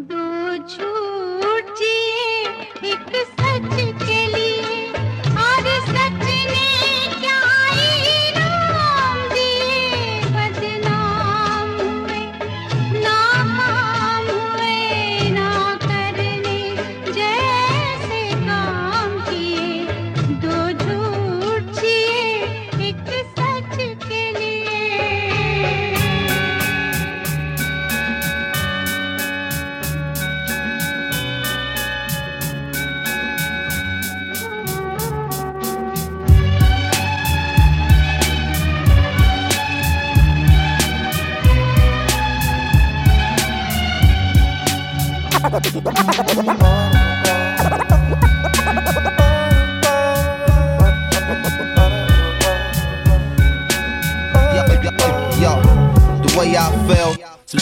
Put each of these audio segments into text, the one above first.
दो झूठ एक सच Yo, the way I felt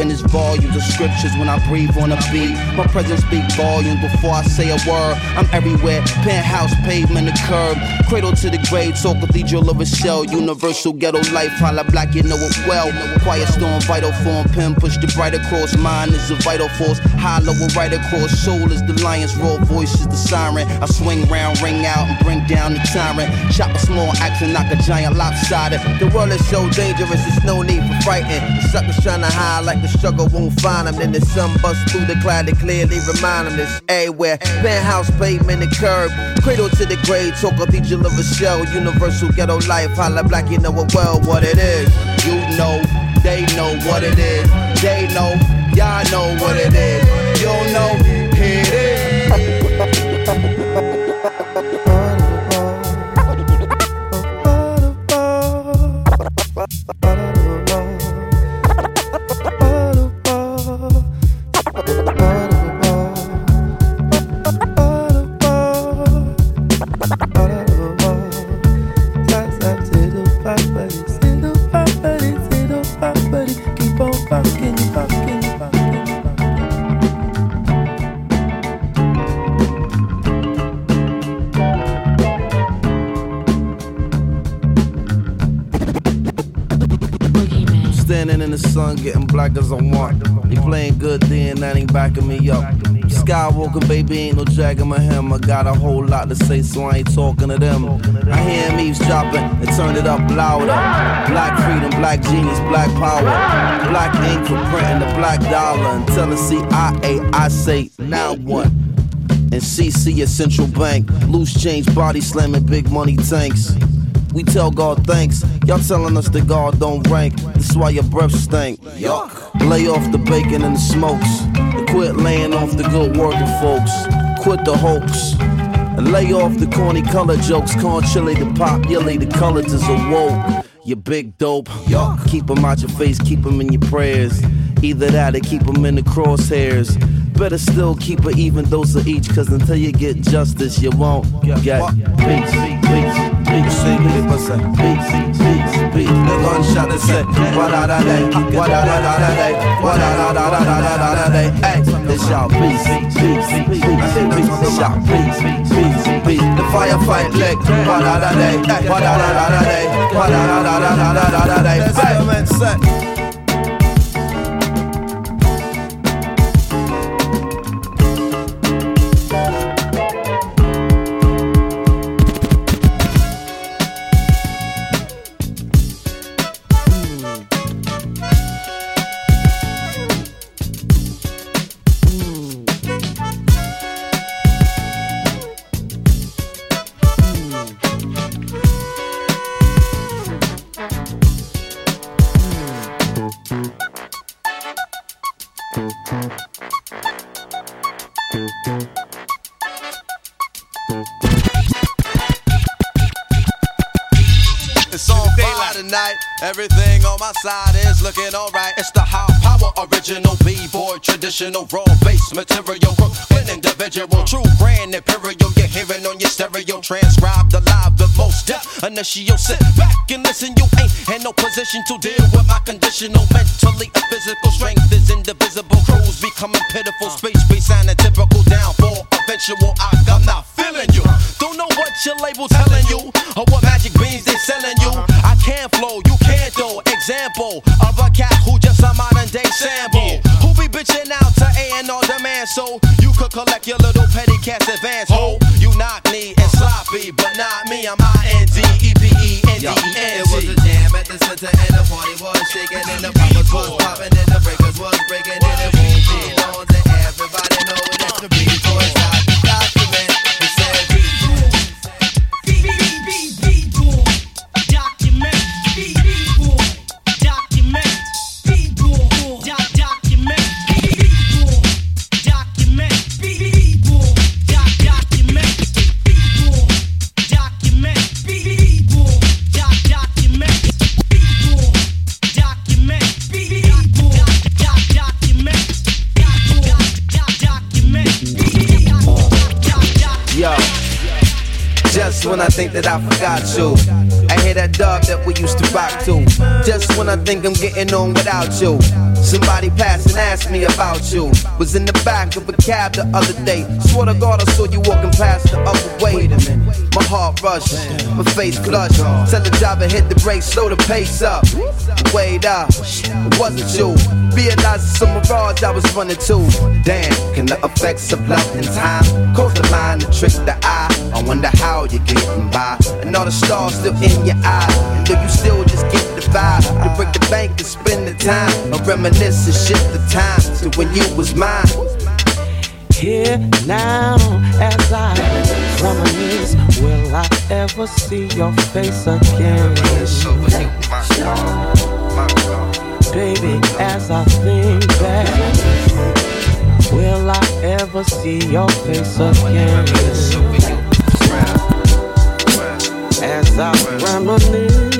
in its volumes of scriptures when I breathe on a beat. My presence speak volumes before I say a word. I'm everywhere, penthouse, pavement, the curb. Cradle to the grave, talk cathedral of a shell. Universal ghetto life, holla black, you know it well. Quiet storm, vital form, pen push the bright across. mine is a vital force, hollow right across. Soul is the lion's roar, voice is the siren. I swing round, ring out, and bring down the tyrant. Chop a small axe and knock a giant lopsided. The world is so dangerous, there's no need for frightened. The suckers trying to hide like the struggle won't find them. Then the sun busts through the cloud to clearly remind them this everywhere. Penthouse, pavement, the curb. Cradle to the grave, talk cathedral of a shell. Universal ghetto life, holla black, you know it well what it is. You know, they know what it is. They know, y'all know what it is. You don't know, as I want. He playing good, then that ain't backing me up. Skywalker, baby, ain't no dragging my hem. I got a whole lot to say, so I ain't talking to them. I hear him eavesdropping and turn it up louder. Black freedom, black genius, black power. Black ink for printing the black dollar. Until the CIA, I say, now what? And CC a central bank. Loose change, body slamming, big money tanks. We tell God thanks. Y'all telling us that God don't rank. That's why your breath stink. Yuck. Lay off the bacon and the smokes. And quit laying off the good working folks. Quit the hoax. And lay off the corny color jokes. Corn chili the populate the colors is awoke. You big dope. Yuck. Keep them out your face, keep them in your prayers. Either that or keep them in the crosshairs. Better still keep an even dose of each, cause until you get justice, you won't get peace. Peace it, but say beat, beat, beat. The gunshot that say what da da day, what da da da da day, what da da da da da da da da day. Hey, y'all beat, beat, beat, beat. This y'all beat, beat, beat. The firefight leg, what da da day, what da da da da day, what da da da da da da da day. Hey. Everything on my side is looking alright. It's the high power original B-boy traditional raw base material. Brooklyn individual, true grand imperial. You're hearing on your stereo, transcribed alive the live the most death. Initial sit back and listen. You ain't in no position to deal with my conditional mentally and physical strength is indivisible. Crews becoming pitiful. Space be sounding typical downfall. Eventual, I'm not feeling you. Don't know what your label telling you or what magic beans they selling you. Example of a cat who just a modern day sample. Who be bitching out to A and R demand so you could collect your little petty cash advance. Ho, oh. you knock me and sloppy, but not me. I'm I N D E P E N D E N It was a jam at the center and the party was shaking and the poppers was popping and the breakers was breaking think I'm getting on without you, somebody passed and asked me about you. Was in the back of a cab the other day. Swear to God, I saw you walking past the other way. Wait a minute. My heart rushed, my face flushed. Tell the driver hit the brakes, slow the pace up. Wait up, it wasn't you. Realized it's some mirage I was running to. Damn, can the effects of love and time cause the mind to trick the eye? I wonder how you're getting by. And all the stars still in your eye. And do you still just get vibe? To break the bank and spend the time. Or reminisce and shift the time to when you was mine. Here now, as I reminisce, will I ever see your face again? Baby, as I think back, will I ever see your face again? As I reminisce,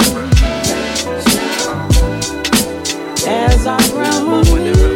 as I reminisce.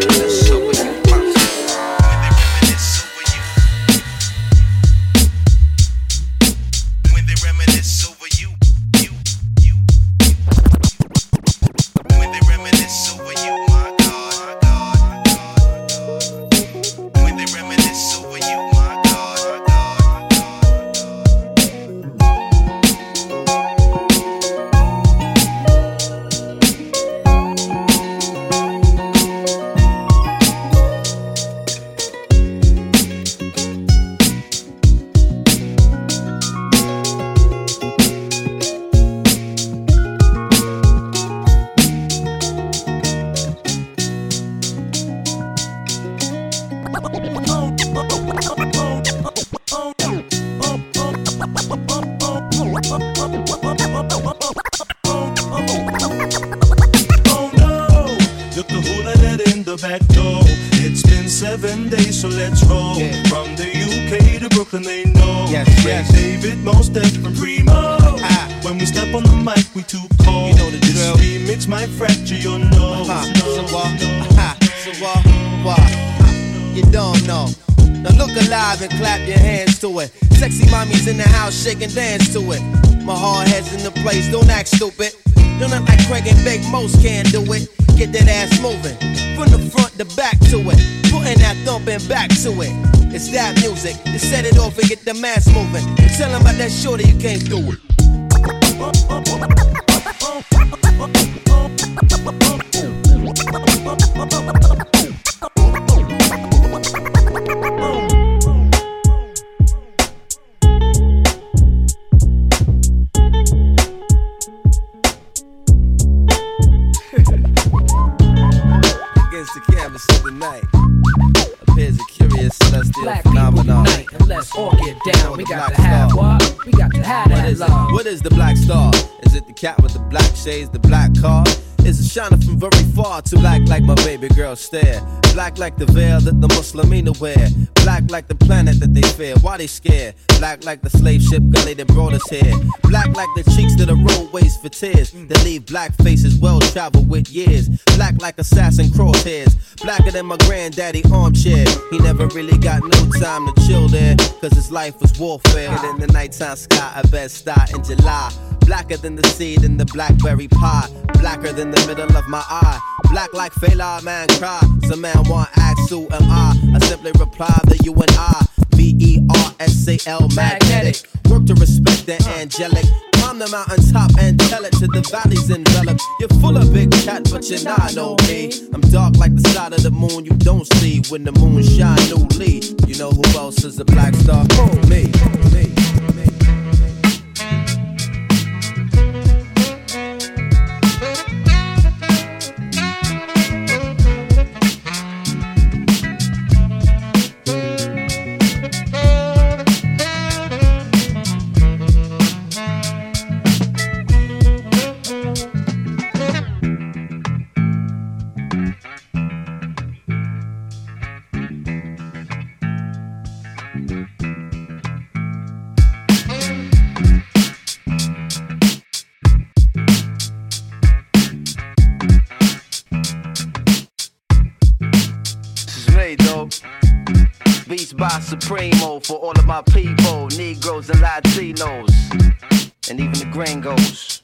To like like my baby girl stare Black like the veil that the Muslimina wear. Black like the planet that they fear. Why they scared? Black like the slave ship gully that brought us here. Black like the cheeks that the roadways for tears. Mm. That leave black faces well traveled with years. Black like assassin crosshairs. Blacker than my granddaddy armchair. He never really got no time to chill there. Cause his life was warfare. And in the nighttime sky, I best start in July. Blacker than the seed in the blackberry pie. Blacker than the middle of my eye. Black like Fela man cry. Some man want ask who am I? I simply reply that you and I. V E R S A L magnetic. Work to respect the angelic. Climb the mountain top and tell it to the valleys enveloped. You're full of big chat, but you're not no me. I'm dark like the side of the moon you don't see when the moon shine newly. You know who else is a black star? Me. me. By Supremo for all of my people, Negroes and Latinos, and even the gringos.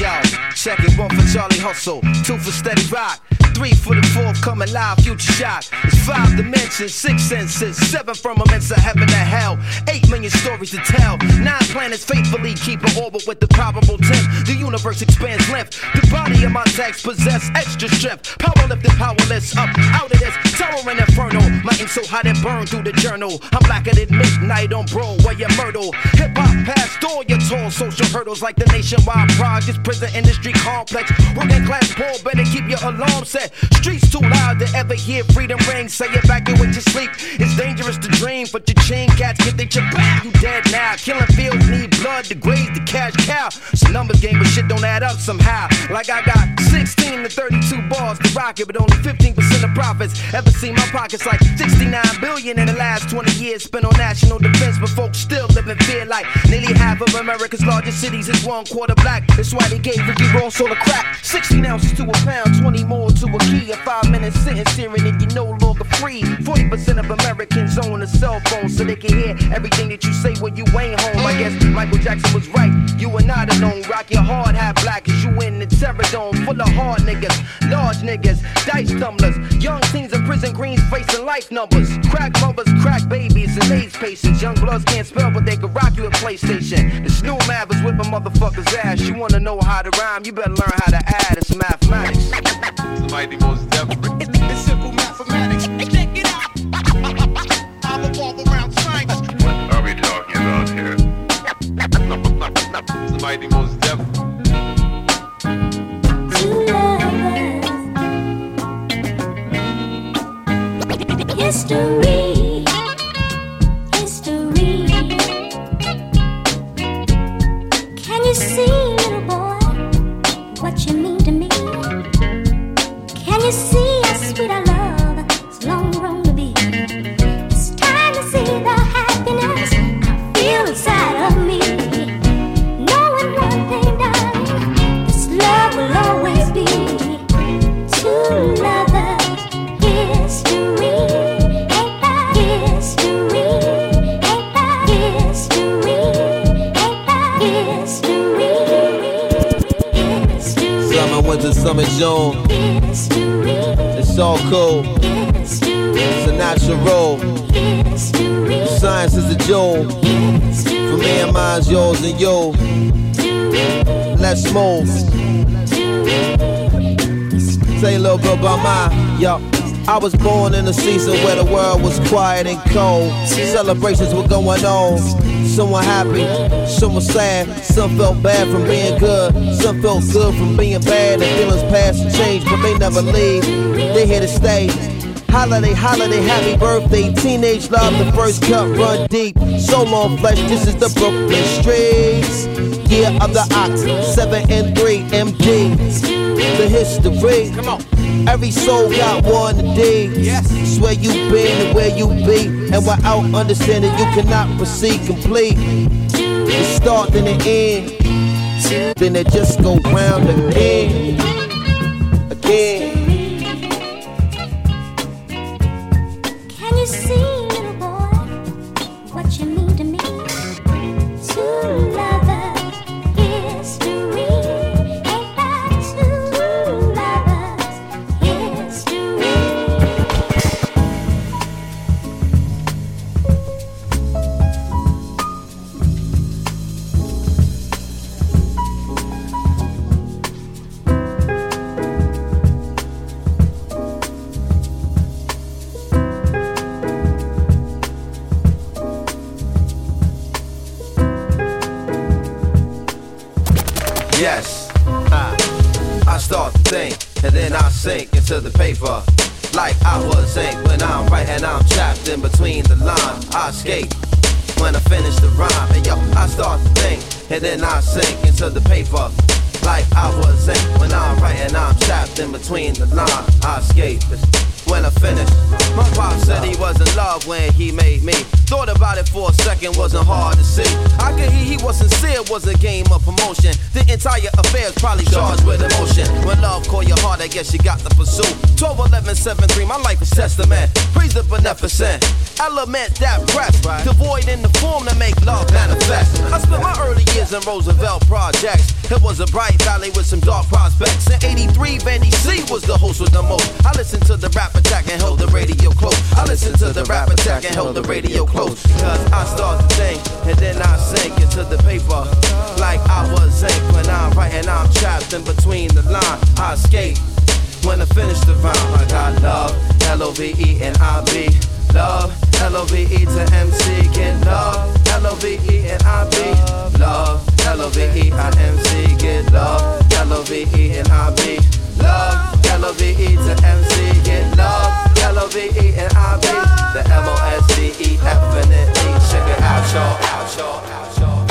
Yo, check it, one for Charlie Hustle, two for Steady Rock. Three for the fourth, coming live, future shock. It's five dimensions, six senses, seven firmaments of heaven and hell. Eight million stories to tell. Nine planets faithfully keep an orbit with the probable tenth. The universe expands length. The body of my text possess extra strength. Power lifted, powerless, up out of this and inferno. My ink so hot it burn through the journal. I'm blacker than midnight on Broadway and Myrtle. Hip hop past all your tall social hurdles like the nationwide projects, prison industry complex. Working class poor, better keep your alarm set. Streets too loud to ever hear freedom ring. Say it back evacuate your sleep. It's dangerous to dream, but your chain cats get they chip back. You dead now. Killing fields need blood to graze the cash cow. It's a numbers game, but shit don't add up somehow. Like I got 16 to 32 bars to rock it, but only 15% of profits. Ever seen my pockets like 69 billion in the last 20 years spent on national defense, but folks still live in fear like nearly half of America's largest cities is one quarter black. That's why they gave Ricky Ross all the crack. 16 ounces to a pound, 20 more to a key. A five minute sentence hearing it, you no longer free. 40% of Americans own a cell phone so they can hear everything that you say when you ain't home. I guess Michael Jackson was right. You are not alone. Rock your hard hat black as you in the terror dome. Full of hard niggas, large niggas, dice tumblers. Young teens in prison greens facing life numbers. Crack mothers, crack babies, and AIDS patients. Young bloods can't spell, but they can rock you a PlayStation. The snow math is whipping motherfuckers' ass. You wanna know how to rhyme? You better learn how to add. It's mathematics. Somebody most definitely. Somebody most definitely. History, history. Can you see, little boy, what you mean to me? Can you see how sweet our love has long grown? It's time to see the happiness I feel inside of me. Jewel. For me and mine's yours and you. Let's move. Say a little bit about mine. Yo. I was born in a season where the world was quiet and cold. Celebrations were going on. Some were happy, some were sad. Some felt bad from being good. Some felt good from being bad. And feelings pass and change, but they never leave. They here to stay. Holiday, holiday, happy birthday. Teenage love, the first cup run deep. So long flesh, this is the Brooklyn streets. Year of the ox, 7 and 3 MG. The history. Come on. Every soul got one today. Yes. It's where you been and where you be. And without understanding, you cannot proceed complete. The start then the end. Then it just go round again. Again. Yes, uh, I start to think, and then I sink into the paper. Like I was ink when I'm writing, I'm trapped in between the lines. I escape when I finish the rhyme. And yo, I start to think, and then I sink into the paper. Like I was ink when I'm writing, I'm trapped in between the lines. I escape when I finish. My pop said he was in love when he made me. Thought about it for a second, wasn't hard to see. I could hear he was sincere, was a game of promotion. The entire affair's probably charged with emotion. When love call your heart, I guess you got to pursue. 12, 11, 7, 3, my life is testament. Praise the beneficent. Element that breath, devoid in the form to make love manifest. I spent my early years in Roosevelt projects. It was a bright valley with some dark prospects. In 83, Vandy C was the host with the most. I listened to the rap attack and held the radio close. I listen to the rap attack and hold the radio close. Cause I start to think and then I sink into the paper. Like I was ink when I'm writing, I'm trapped in between the line. I escape when I finish the rhyme. I got love, L O V E and I B. Love, L O V E to MC. Get love, L O V E and I B. Love, L O V E I M C. Get love, L O V E and I B. Love, L O V E to MC. Get love, L O V E and I B. The M O S D E F and N E. Check it out, y'all. Out, y'all. Out, y'all.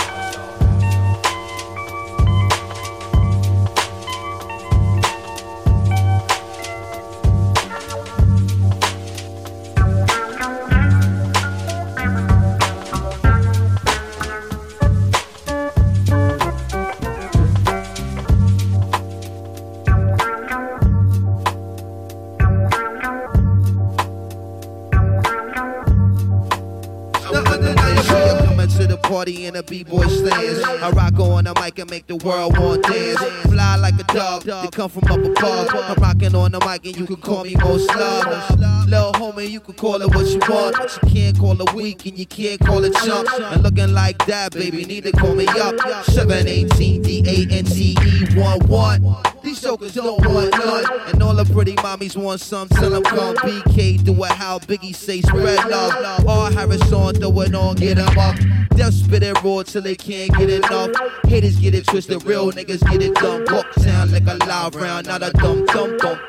To the party in a b-boy stance. I rock on the mic and make the world want dance. Fly like a dog, they come from up above. I'm rocking on the mic and you can call me most love. Little homie, you can call it what you want, but you can't call it weak and you can't call it chump. And looking like that, baby, need to call me up. 718 D-A-N-T-E 1 1 These jokers don't want none. And all the pretty mommies want some. Tell them come BK, do it how Biggie say spread love. All Harris on, throw it on, get 'em up. They'll spit it raw till they can't get enough. Haters get it twisted, real niggas get it done. Walk sound like a loud round, not a dumb dumb dumb.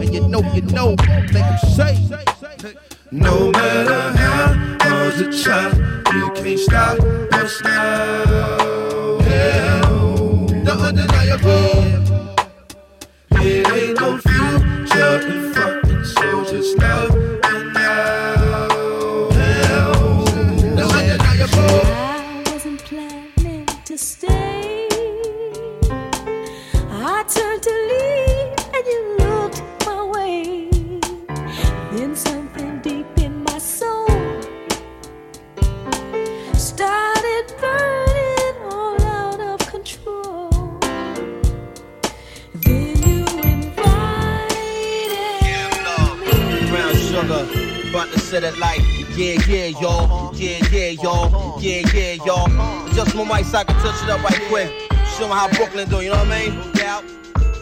And you know, you know, make 'em say. No matter how hard you try, you can't stop us now. Hell, The undeniable. It ain't no future it like, yeah, yeah, y'all, yeah, yeah, y'all, yeah, yeah, y'all. Just my mic so I can touch it up right quick. Show 'em how Brooklyn do, you know what I mean?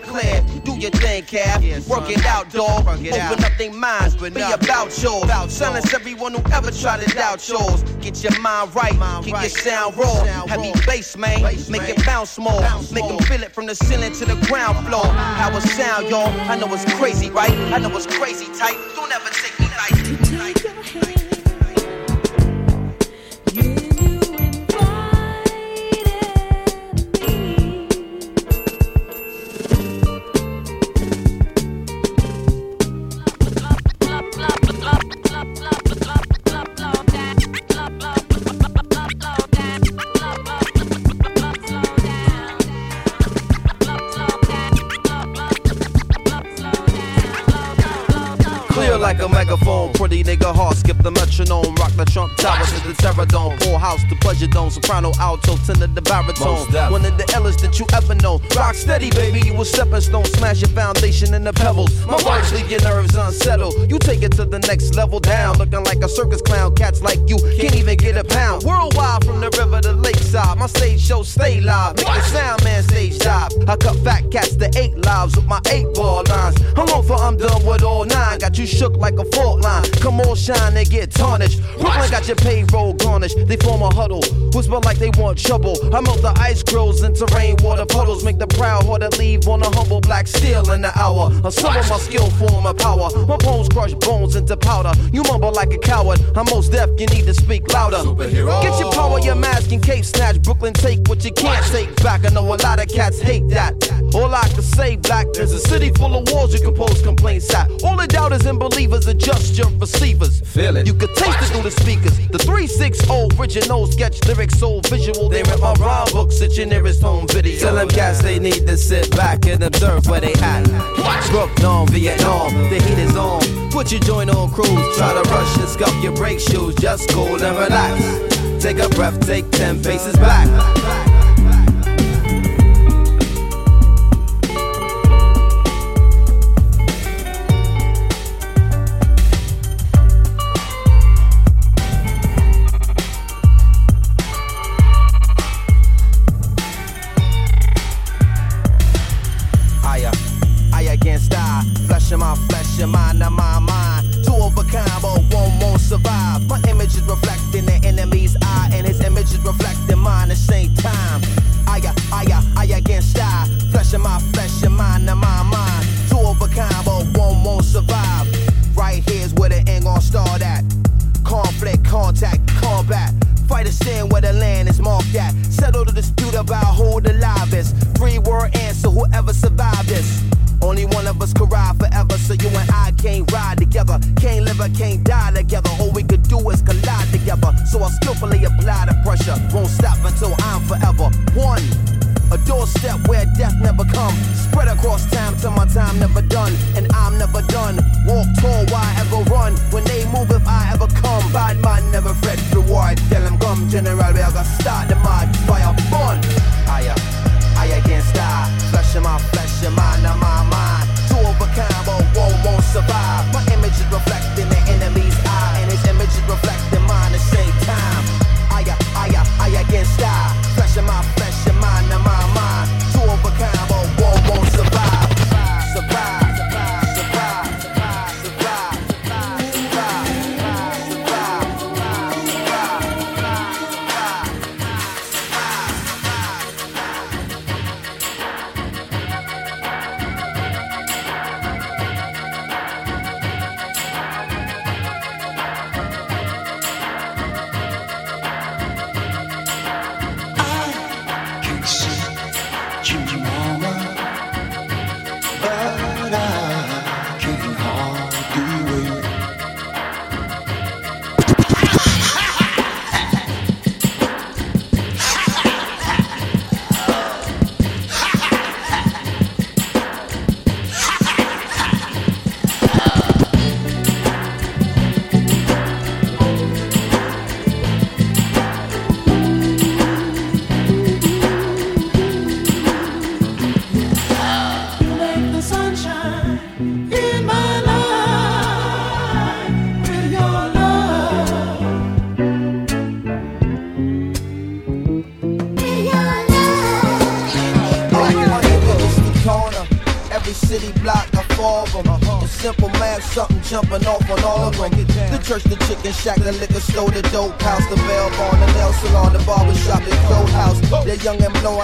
clear. Do your thing, Cav. Work it out, dog. Open up their minds. But be about yours. Silence everyone who ever tried to doubt yours. Get your mind right. Keep your sound raw. Heavy bass, man. Make it bounce more. Make them feel it from the ceiling to the ground floor. How it sound, y'all. I know it's crazy, right? I know it's crazy tight. Don't ever take me nigga heart, skip the metronome, rock the Trump Tower to the Terror Dome, full house to pleasure dome, soprano, alto, tenor, the baritone, one of the illest that you ever know. Rock steady, baby, you a stepping stone, smash your foundation in the pebbles. My words leave your nerves unsettled. You take it to the next level down, looking like a circus clown. Cats like you can't even get a pound. Worldwide from the river to lakeside, my stage show stay live. Make the sound man stage dive. I cut fat cats to eight lives with my eight ball lines. I'm on for I'm done with all nine. Got you shook like a fault line. Come on, shine and get tarnished. Brooklyn got your payroll garnished. They form a huddle. Whisper like they want trouble. I melt the ice grills into rainwater puddles. Make the proud hearted leave on a humble black steel in the hour. Assemble my skill, form of power. My bones crush bones into powder. You mumble like a coward. I'm Mos Def, you need to speak louder. Get your power, your mask and cape snatch. Brooklyn take what you can't take back. I know a lot of cats hate that. All I can say, black, there's a city full of walls you can post complaints at. All the doubters and believers adjust your receivers. Feel it. You could taste it through the speakers. The 360 original sketch lyrics so visual. They rip my rhyme books at your nearest home video. Tell them cats they need to sit back and observe where they at. Brooklyn, Vietnam, the heat is on. Put your joint on cruise. Try to rush and scuff your brake shoes. Just cool and relax. Take a breath, take 10 paces back.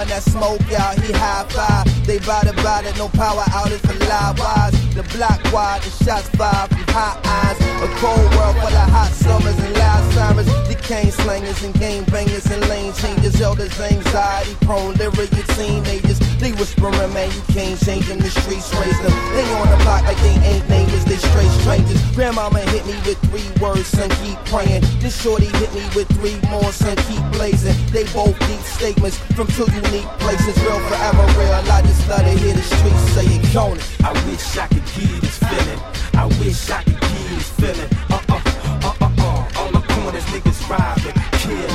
That smoke out, he high five. They bout it, bout it, no power outage for live wise. The block wide, the shots fired from hot eyes. A cold world full of hot summers and loud sirens. Decaying slangers and game bangers and lane changes. Elders, anxiety prone, lyric teenagers. They whispering, man, you can't change them. The streets raise them. They on the block like they ain't neighbors, they straight strangers. Grandmama hit me with three words, son, keep praying. This shorty hit me with three blazing. They both deep statements from two unique places. Real forever real. I just love to hear the streets say it, Conan. I wish I could you this feeling. I wish I could you this feeling. Uh uh uh uh uh. All the corners niggas robbing, killing,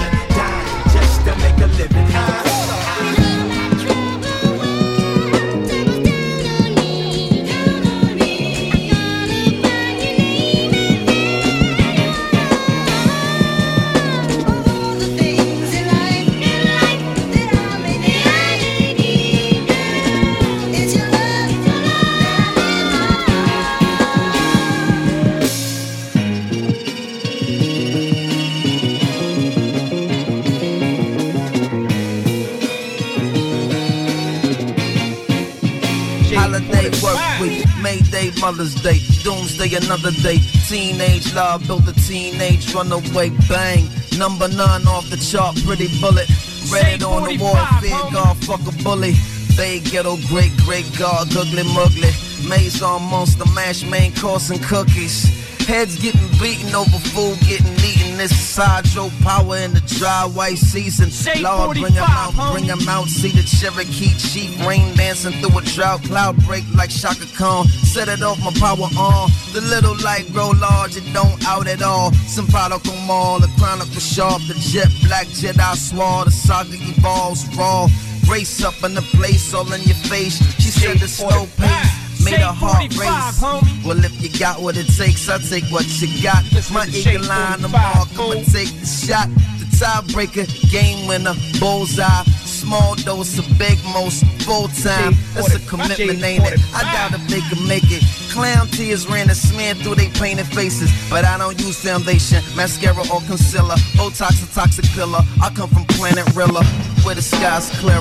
Mother's Day, Doomsday, another day. Teenage love built a teenage runaway bang. Number nine off the chart, pretty bullet. Red on the wall, fear God, fuck a bully. Bay ghetto, great, great God, ugly muggly. Maze on monster mash, main course and cookies. Heads getting beaten over food getting eaten. This is Sideshow power in the dry white season. Lord, bring 'em out, bring 'em out. See the Cherokee chief rain dancing through a drought. Cloud break like Chaka Khan. Set it off, my power on. The little light grow large, it don't out at all. Symbolical mall, the chronicle sharp, the jet black Jedi swore. The saga evolves raw. Race up in the place, all in your face. She said the slow pace. Made a heart race. Well, if you got what it takes, I'll take what you got. This My eagle line, the mark, I'ma take the shot. The tiebreaker, game winner, bullseye. Small dose of big most, full time. That's a commitment, ain't it? I doubt if they can make it. Clown tears ran a smear through they painted faces. But I don't use foundation, mascara, or concealer. Botox, a toxic killer. I come from planet Rilla, where the sky's clearer.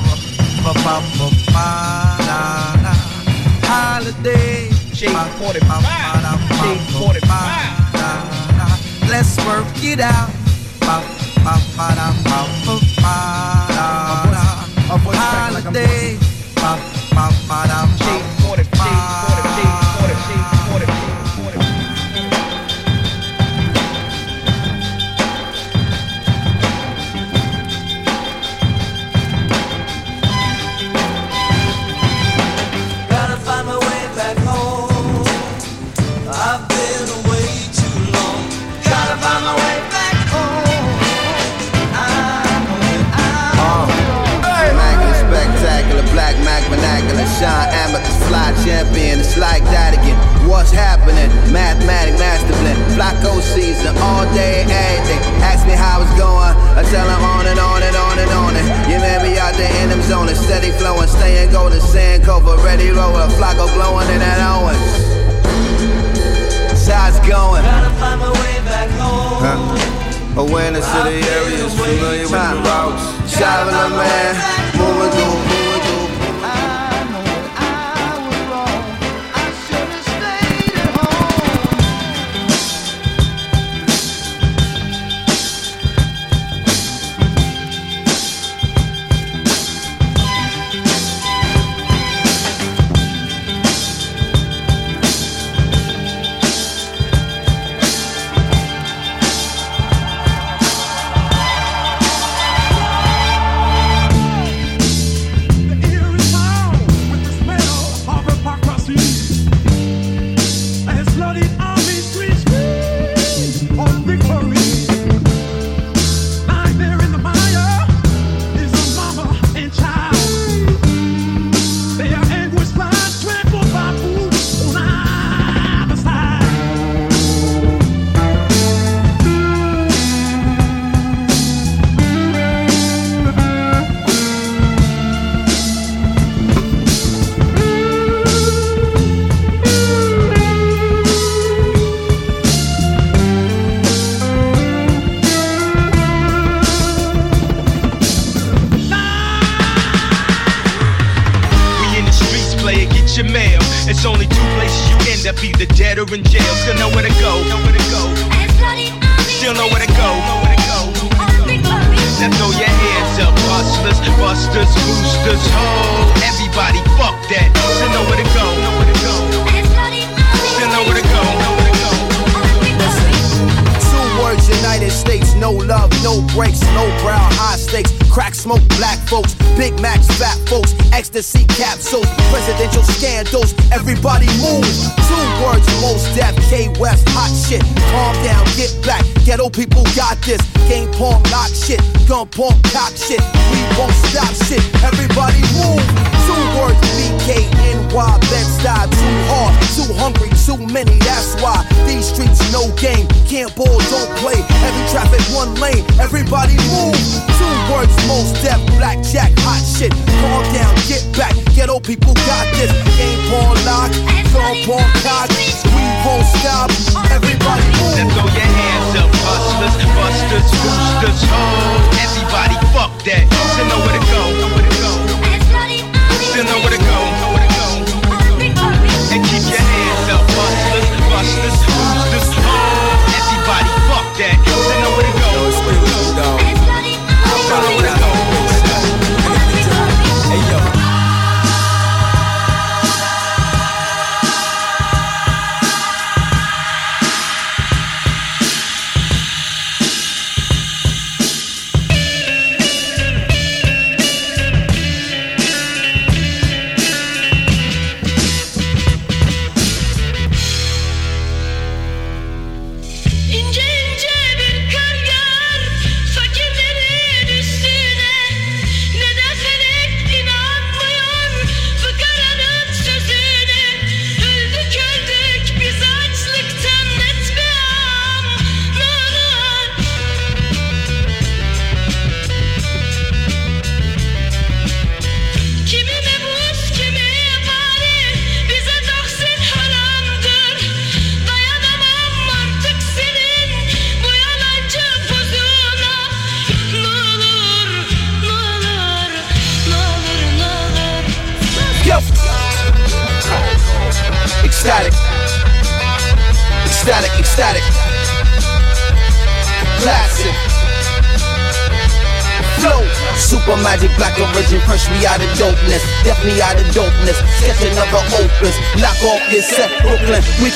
Ba ba ba ba da da holiday. J45. J45. Let's work it out. Holiday. Shine amethyst, fly champion. It's like that again. What's happening? Mathematic master blend, Flacco season, all day, every day. Ask me how it's going. I tell them on and on and on and on. And you may be out there in them zones, steady flowing, staying golden, sand cover, ready roller, Flacco glowing in that Owens. That's how it's going. Gotta find my way back home. Huh? Awareness of the areas, familiar with the routes. Traveling man, moving through, punk cock shit.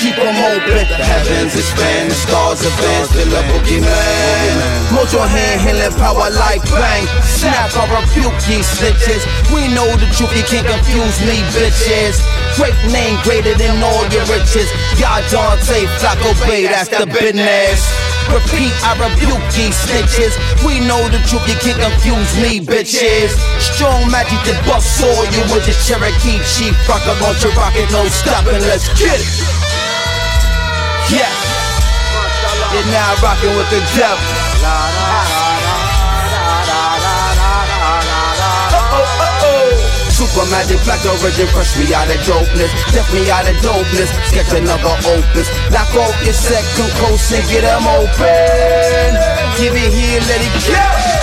keep them open. The heavens expand, the stars advance, fill up boogeyman. your hand healing power like bang. Snap, I rebuke these snitches. We know the truth, you can't confuse me, bitches. Great name greater than all your riches. Y'all Dante, Flacco Bay, that's the business. Repeat, I rebuke these snitches. We know the truth, you can't confuse me, bitches. Strong magic to bust all you with the Cherokee chief. Rock up on your rocket, no stopping, let's get it. Yeah. You're now rocking with the devil. Oh. Super magic black origin, crush me out of dopeness, death me out of dopeness, sketch another opus. Knock off your second coat and get them open. Give it here, let it go.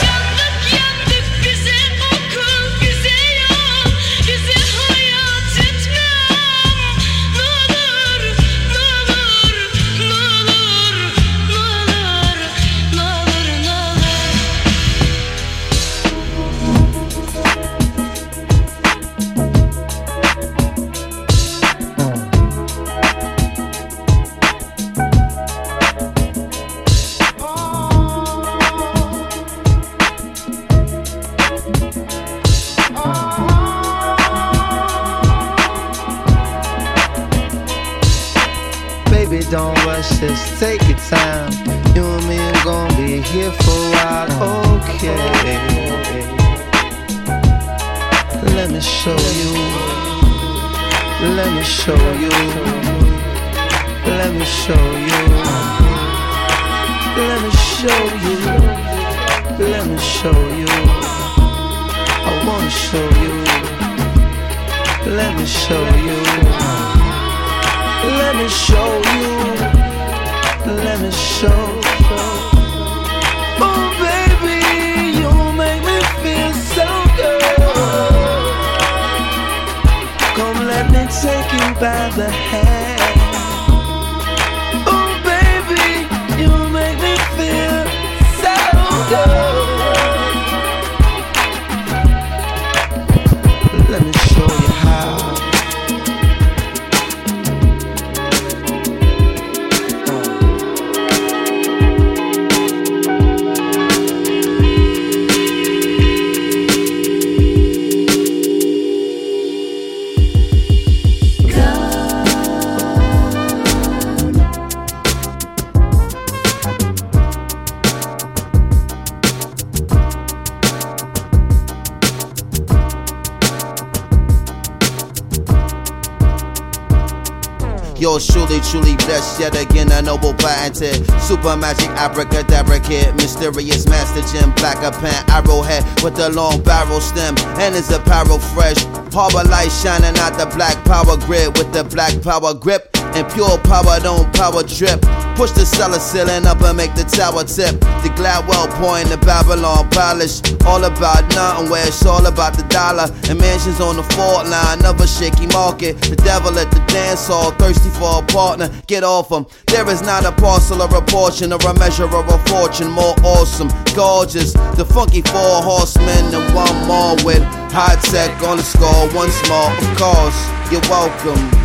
Yet again, a noble patented. Super magic abracadabra kid. Mysterious master Jim. Black a pen, arrowhead with a long barrel stem. And his apparel fresh. Harbor light shining out the black power grid with the black power grip. And pure power don't power trip. Push the cellar ceiling up and make the tower tip. The Gladwell point, the Babylon polish. All about nothing where it's all about the dollar. And mansions on the fault line of a shaky market. The devil at the dance hall, thirsty for a partner. Get off him. There is not a parcel or a portion or a measure of a fortune more awesome, gorgeous. The funky four horsemen and one more with high tech on the score. Once more, of course, you're welcome.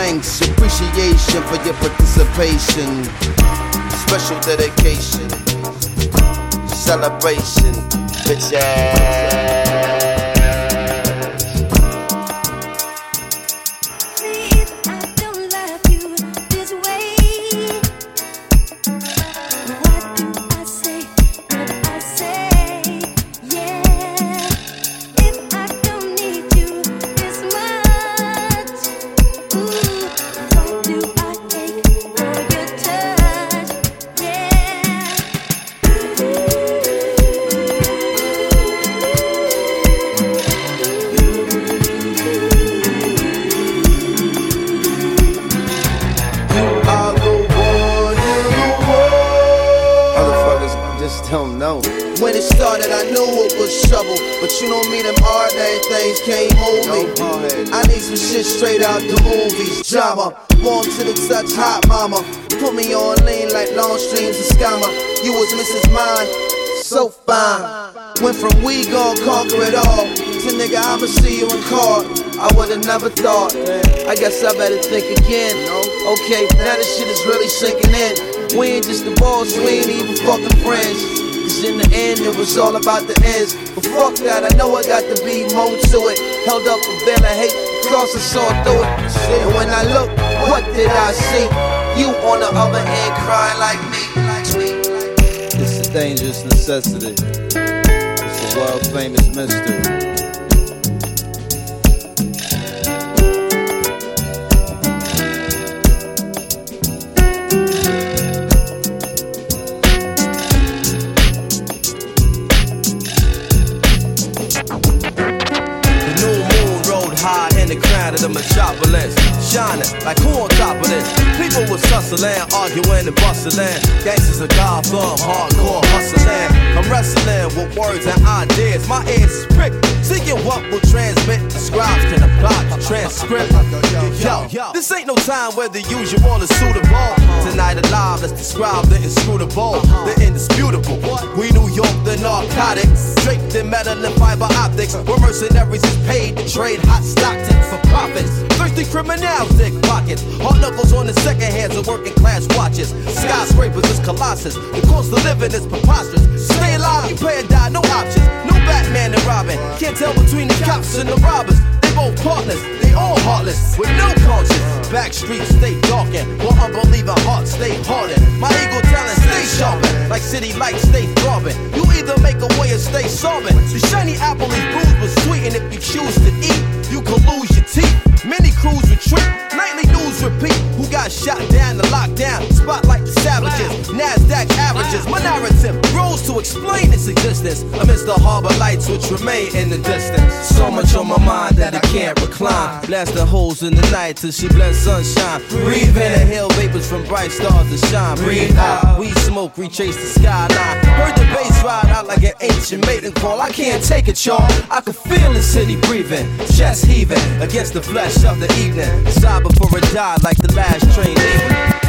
Thanks, appreciation for your participation. Special dedication, celebration, bitch ass. But you know me, them ordinary things can't hold me. I need some shit straight out the movies. Drama, born to the touch, hot mama. Put me on lean like long streams of scammer. You was Mrs. Mine, so fine. Went from we gon' conquer it all to nigga, I'ma see you in court. I would've never thought. I guess I better think again. Okay, now this shit is really sinking in. We ain't just the boss, we ain't even fucking friends. Cause in the end, it was all about the ends. But fuck that, I know I got to be more to it. Held up a veil of hate, cause I saw through it. And when I look, what did I see? You on the other end crying like me. It's a dangerous necessity. It's a world famous mystery. Metropolis. Shining like who on top of this? People was hustling, arguing and bustling. Gangsters of Gotham, hardcore hustling. I'm wrestling with words and ideas. My ears is pricked, seeking what will transmit. Scribes can apply the transcript. Yo, this ain't no time where the usual is suitable. Tonight alive, let's describe the inscrutable, the indisputable. We New York, the narcotics, draped in metal and fiber optics. Where mercenaries paid to trade hot stock for profits. Thirsty criminals dig pockets. Hard knuckles on the second hands of working class watches. Skyscrapers is colossus. The cost of living is preposterous. Stay alive, you pay or die, no options. No Batman and Robin. Can't tell between the cops and the robbers. They both partners, they all heartless, with no conscience. Back streets stay darkened, while unbelieving hearts stay hardened. My ego talent stay sharpened, like city lights stay throbbing. You either make a way or stay solvent. The shiny apple is bruised but sweet, and if you choose to eat, you can lose your teeth. Many crews retreat, nightly news repeat. Who got shot down the lockdown? Spotlight the savages, NASDAQ averages. My narrative grows to explain its existence amidst the harbor lights which remain in the distance. So much on my mind that I can't recline. Blasting holes in the night till she bless sunshine. Breathe in, inhale vapors from bright stars to shine. Breathe out, we smoke, retrace the skyline. Heard the bass ride out like an ancient maiden call. I can't take it, y'all. I can feel the city breathing, chest heaving against the flesh of the evening. Sigh before it died like the last train leaving.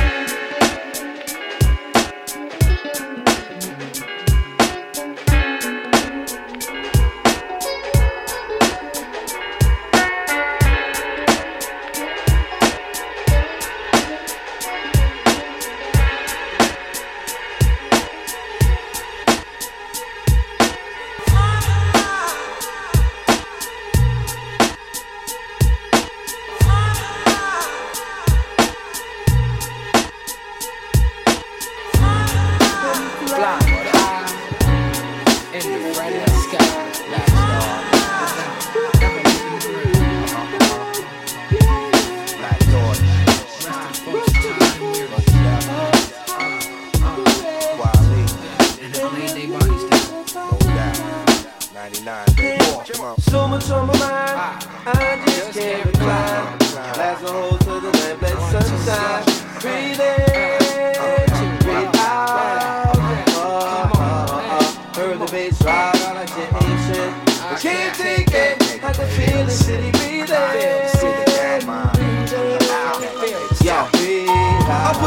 Feel the city breathing.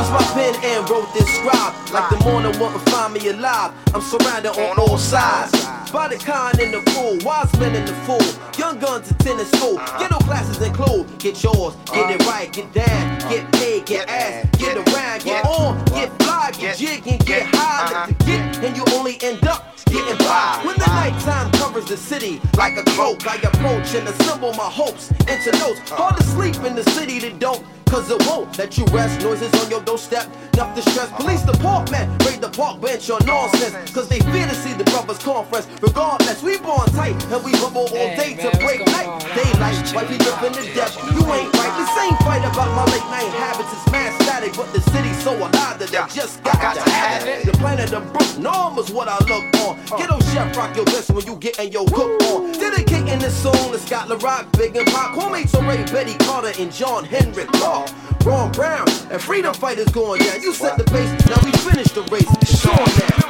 Push my pen and wrote this scribe. Like the morning wouldn't find me alive. I'm surrounded on all sides. By the kind in the pool, wise men in the fool. Young guns attending school. Ghetto classes include get yours, get it right, get down, get paid, get ass, get around, get on, get fly, get jig and get high. Let the get, and you only end up getting by. When the nighttime covers the city like a cloak, I approach and assemble my hopes into notes. Hard to sleep in the city that don't. Cause it won't let you rest. Noises on your doorstep, enough to stress. Police department, raid the park bench on nonsense. Cause they fear to see the brothers conference. Regardless, we born tight and we rumble all day to break night. Daylight, white people in the depth. You ain't right. This ain't fight about my late night habits. It's mad static, but the city's so alive that they just got, to have it. The planet of Brook Norm is what I look on. Ghetto chef rock your best when you getting your cook on. Dedicating this song to Scott La Rock, Big and Pop. Call me Ray, Betty Carter, and John Henrik Clarke. Ron Brown and freedom fighters going down. You set the pace, now we finish the race. It's on now.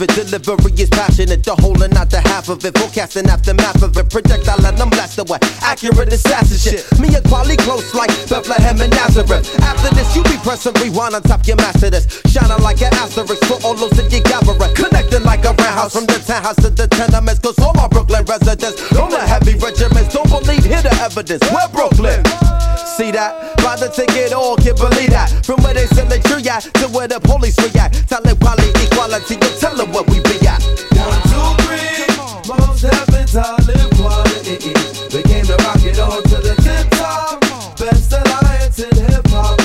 It, delivery is passionate. The whole and not the half of it. Forecasting aftermath of it. Projectile and I'm blessed away. Accurate assassin shit. Me and Kweli close like Bethlehem and Nazareth. After this, you be pressing rewind on top your master this. Shining like an asterisk for all those that you gather. Connecting like a roundhouse from the townhouse to the tenements. Cause all my Brooklyn residents, all the heavy regiments, don't believe, hear the evidence. We're Brooklyn. See that? Buy the ticket, all can't believe that. From where they sell the tree at to where the police react. Tell it quality, equality, you tell them where we be at. One, two, three. Mos Def and Talib Kweli. We came to rock it on to the tip top. Best alliance in hip hop.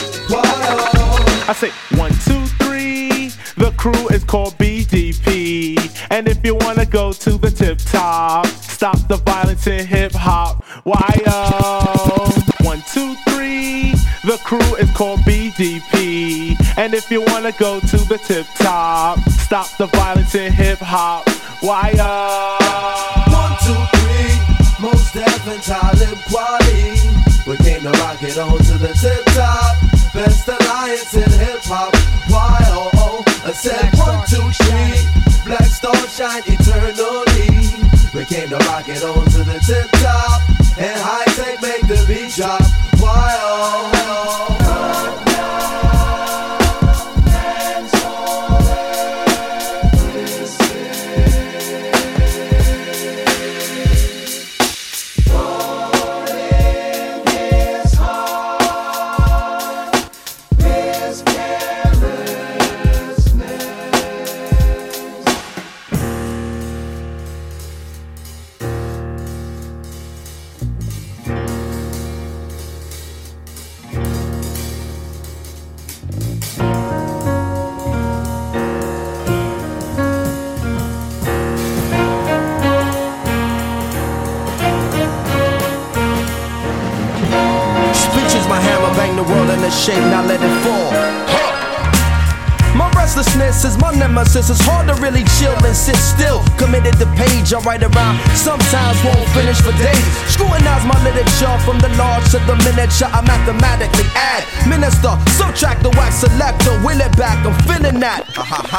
I say one, two, three. The crew is called BDP. And if you wanna go to the tip top, stop the violence in hip hop. Why oh? One, two, three. The crew is called BDP. And if you wanna go to the tip top, stop the violence in hip hop. Why oh? One, two, three. Mos Def and Talib Kweli. We came to rock it on to the tip top. Best alliance in hip hop. Why oh oh? I said one, two, three. Black star shine eternally. We came to rock it on to the tip top. And high tech make the beat drop.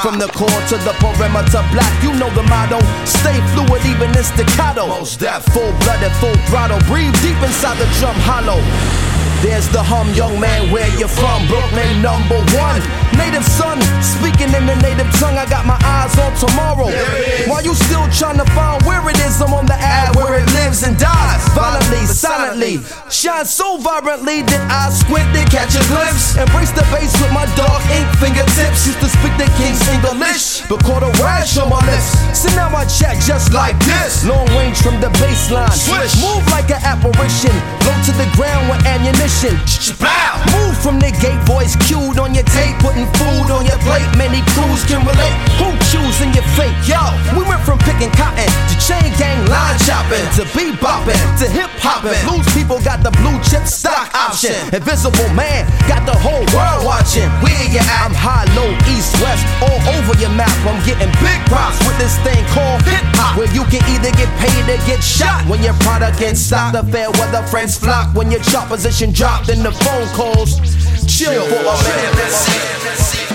From the core to the perimeter black, you know the motto. Stay fluid, even in staccato. Mos Def, full blooded, full throttle. Breathe deep inside the drum hollow. There's the hum, young man, where you from? Brooklyn, number one. Native son, speaking in the native tongue, I got my eyes on tomorrow. While you still trying to find where it is, I'm on the ad where it lives and dies. Violently, silently, shine so vibrantly that I squint to catch a glimpse. Embrace the bass with my dark ink fingertips. Used to speak the king's English, but caught a rash on my lips. So now I chat just like this. Long range from the baseline. Swish. Move like an apparition. Low to the ground with ammunition. Move from the gate, voice cued on your tape, putting food on your plate. Many crews can relate. Who choosing your fate? Yo, we went from picking cotton to chain gang line chopping to bebopping to hip hopping. Blues people got the blue chip stock Invisible man got the whole world watching. Where you at? I'm high, low, east, west, all over your map. I'm getting big props with this thing called hip hop, where you can either get paid or get shot when your product gets stopped. The fair weather friends flock when your chart position dropped and the phone calls. Chill for a minute.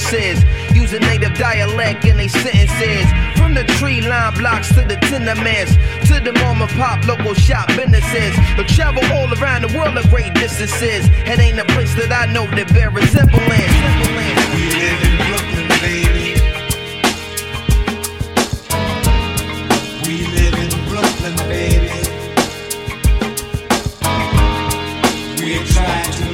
Sipping using native dialect in their sentences. From the tree line blocks to the tenements, to the mom and pop local shop businesses. They travel all around the world at great distances. It ain't a place that I know that bear resemblance. We live in Brooklyn, baby. We live in Brooklyn, baby. We're trying to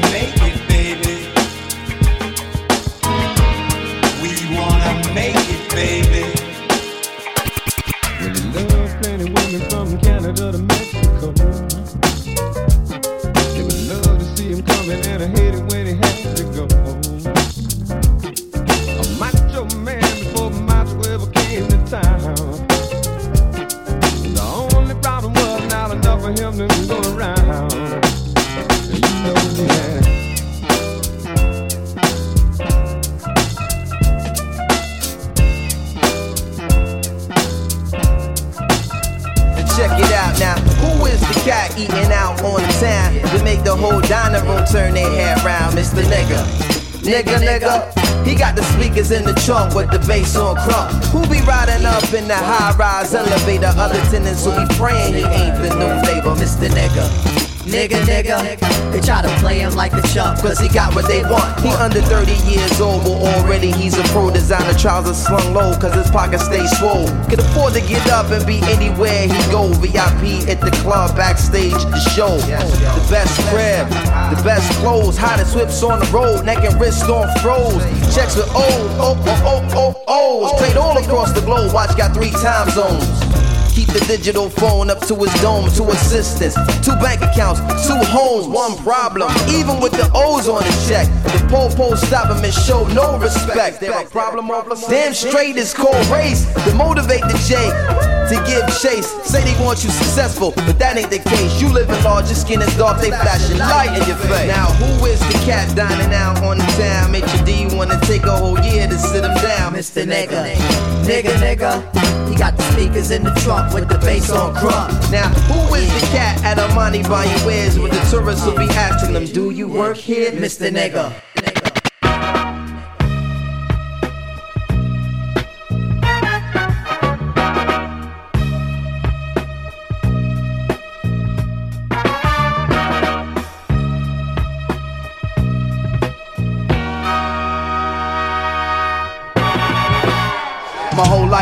trunk with the bass on crunk. Who be riding up in the high rise elevator? Other tenants who be praying he ain't the new neighbor, Mr. Nigga. Nigga, nigga. They try to play him like a chump, cause he got what they want. He under 30 years old, but already he's a pro designer. Trousers slung low, cause his pockets stay swole. Can afford to get up and be anywhere he go. VIP at the club, backstage, the show. The best crib, the best clothes, hottest whips on the road, neck and wrist on froze. Checks with oh, oh, oh, oh, oh, oh. Straight all across the globe, watch got three time zones. Keep the digital phone up to his dome, two assistants, two bank accounts, two homes, one problem. Even with the O's on his check, the po-po stop him and show no respect. Damn straight is called race to motivate the J. to give chase. Say they want you successful, but that ain't the case. You living large, your skin is dark, they flashing light in your face. Now, who is the cat dining out on the town? Make your D wanna take a whole year to sit him down. Mr. Nigga, nigga, nigga. He got the speakers in the trunk with the bass on crunk. Now, who is the cat at Armani buying wares with the tourists will be asking them, Do you work here, Mr. Nigga?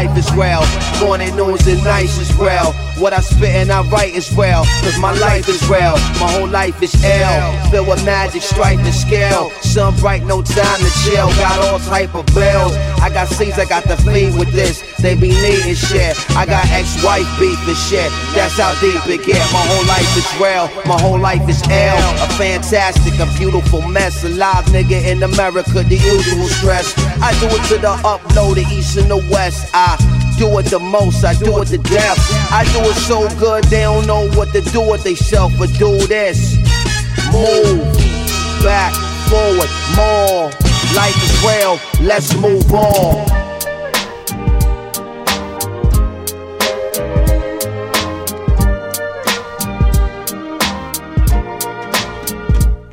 Life is well. Morning, noons, and nights as well. What I spit and I write is well. Cause my life is real. My whole life is L. Filled with magic, stripe, and scale. Sun bright, no time to chill. Got all type of bells. I got C's, I got the fleet with this. They be needing shit. I got ex-wife beef and shit. That's how deep it get. My whole life is real. My whole life is L. A fantastic, a beautiful mess. A live nigga in America, the usual stress. I do it to the up low, the east and the west. I do it the most, I do it to death. I do it so good, they don't know what to do with themselves, but do this. Move back, forward, more. Life is real, let's move on.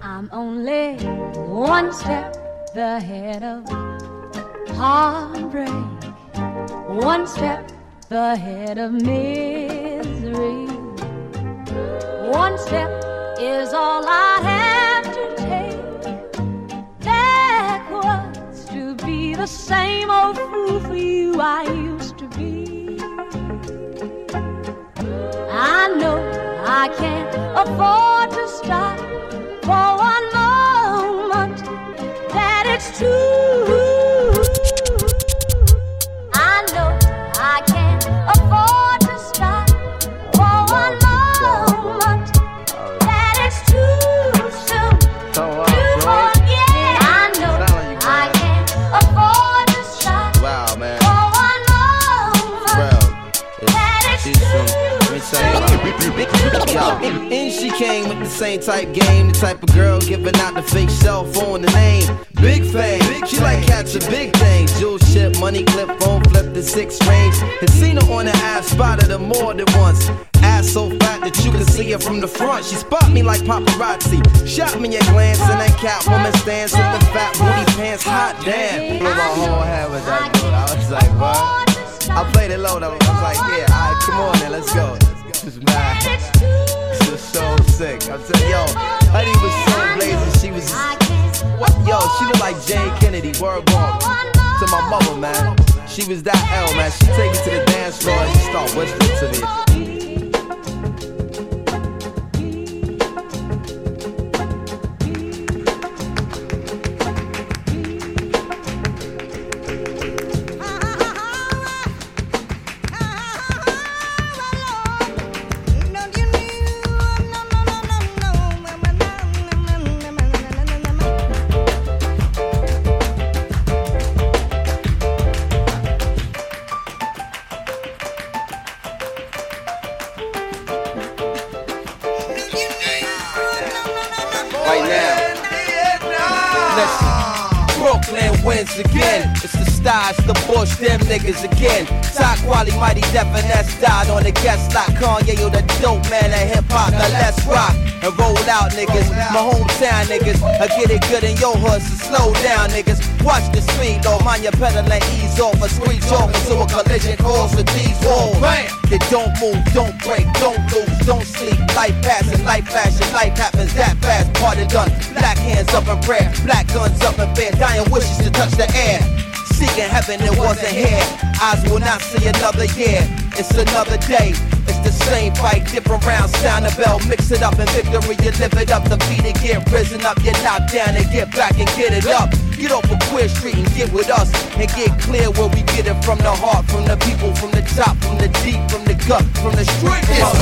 I'm only one step ahead of heartbreak, one step ahead of misery. One step is all I have to take backwards to be the same old fool for you I used to be. I know I can't afford same type game, the type of girl giving out the fake cell phone, the name. Big fame, she like catching big things. Jewel ship, money clip, phone flip the six range. Had seen her on the ass, spotted her more than once. Ass so fat that you can see her from the front. She spot me like paparazzi. Shot me a glance, and that cat woman stands with the fat booty pants. Hot damn. Blew my whole head with that dude. I was like, what? I played it low though. I was like, yeah, alright, come on then, let's go. This is mad. So sick. I'm telling yo, Honey was so blazing. She was just, what? Yo, she looked like Jayne Kennedy. Word bomb. To my mother, man. She was that L, man. She take me to the dance floor and she start whispering to me. It's the Bush, them niggas again. Top quality, mighty def and that's died on the guest like Kanye or the dope man of hip hop. Now let's rock and roll out, niggas. My hometown niggas. I get it good in your hood, so slow down, niggas. Watch the speed, though. Mind your pedal and ease off. A squeeze off into a collision course with these walls. They don't move, don't break, don't lose, don't sleep. Life passing, life flashing, life happens that fast. Party done. Black hands up in prayer, black guns up in bed, Dying wishes to touch the air. Seeking heaven, it wasn't here. Eyes will not see another year. It's another day. It's the same fight, different rounds. Sound the bell, mix it up in victory. You live it up, defeat it, get risen up. You knock down and get back and get it up. Get off of Queer Street and get with us and get clear where we get it from the heart, from the people, from the top, from the deep, from the gut, from the street. From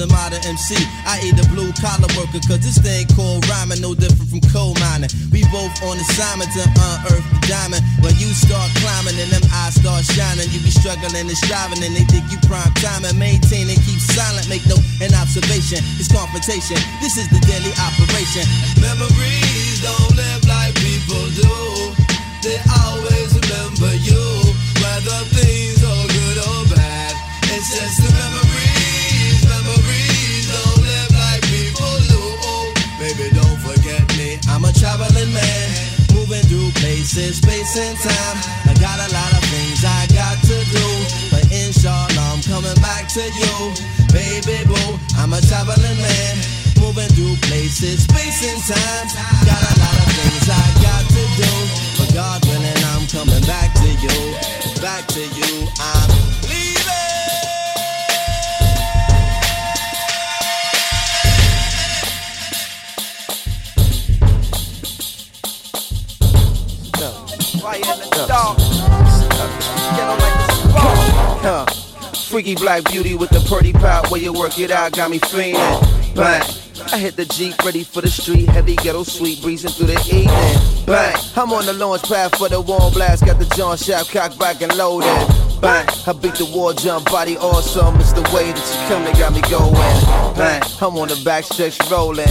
the modern MC. I eat a blue collar worker, cause this thing called rhyming no different from coal mining. We both on assignment to unearth the diamond. When you start climbing and them eyes start shining, you be struggling and striving, and they think you prime time and maintain and keep silent. Make no an observation. It's confrontation. This is the daily operation. Memories don't live like people do. They always remember you, traveling man, moving through places, space and time. I got a lot of things I got to do, but inshallah I'm coming back to you, baby boo. I'm a traveling man, moving through places, space and time. Got a lot of things I got to do, but God willing I'm coming back to you, back to you. I'm Why you in the dark? Yellow like the spark. Huh. Freaky black beauty with the pretty pop. Where you work it out got me feeling. Bang. I hit the Jeep, ready for the street. Heavy ghetto sweet, breezing through the evening. Bang. I'm on the launch pad for the warm blast. Got the John Shaft cocked back and loaded. Bang. I beat the war jump, body awesome. It's the way that you come that got me going. Bang. I'm on the back stretch rolling.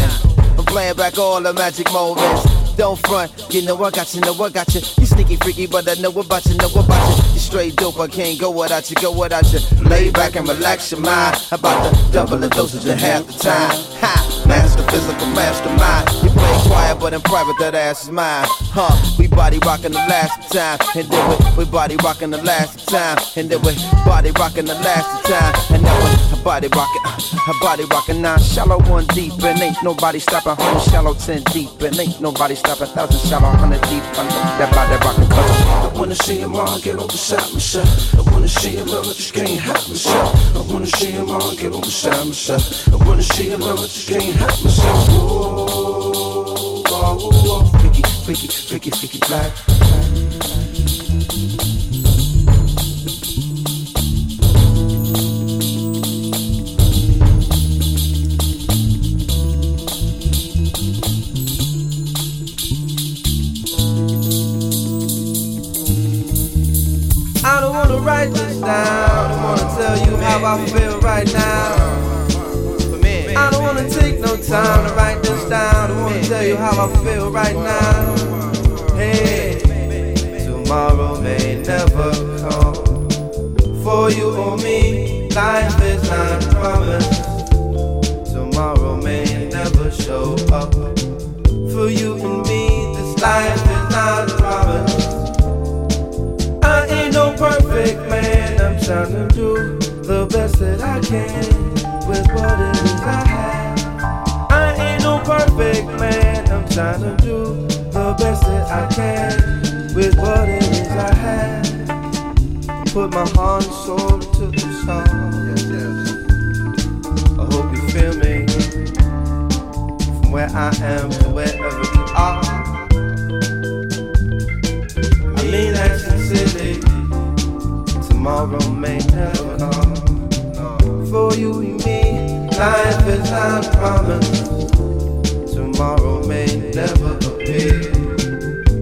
I'm playing back all the magic moments. Don't front, you know I got you, know I got you. You sneaky freaky, but I know about you, know about you. You straight dope, I can't go without you, go without you. Lay back and relax your mind. About to double the dosage in half the time. Ha! Master physical mastermind. You play quiet, but in private that ass is mine. Huh? We body rocking the last time, and then we, we body rocking the last time, and then we body rocking the last time, and then we body rocking, uh, body rocking nine shallow one deep, and ain't nobody stopping hundred shallow ten deep, and ain't nobody stopping thousand shallow hundred deep. I that body rocking cause I wanna see him all get on beside myself. I wanna see him love, I just can't help myself. I wanna see him all get on beside myself. I wanna see him love, I just can't help myself. Whoa, whoa, whoa, freaky, freaky, freaky, freaky black. I wanna write this down. I don't wanna tell you how I feel right now. I don't wanna take no time to write this down. I don't wanna tell you how I feel right now. Hey, tomorrow may never come. For you or me, life is not promised. Tomorrow may never show up. For you and me, this life is not promised. I ain't no perfect trying to do the best that I can with what it is I have. I ain't no perfect man. I'm trying to do the best that I can with what it is I have. Put my heart and soul into the song. Yes, yes. I hope you feel me from where I am to wherever you are. I mean that sincerely. Tomorrow may never come. For you and me, life is not promised. Tomorrow may never appear.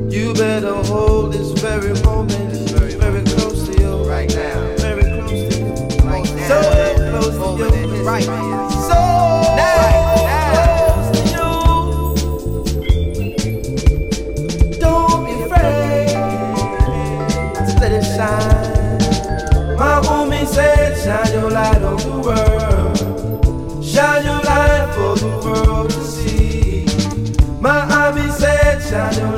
You better hold this very moment very close to you right now. Very close to you. Right now. So close to you. Right now. So My homie said, shine your light on the world. Shine your light for the world to see. My homie said, shine your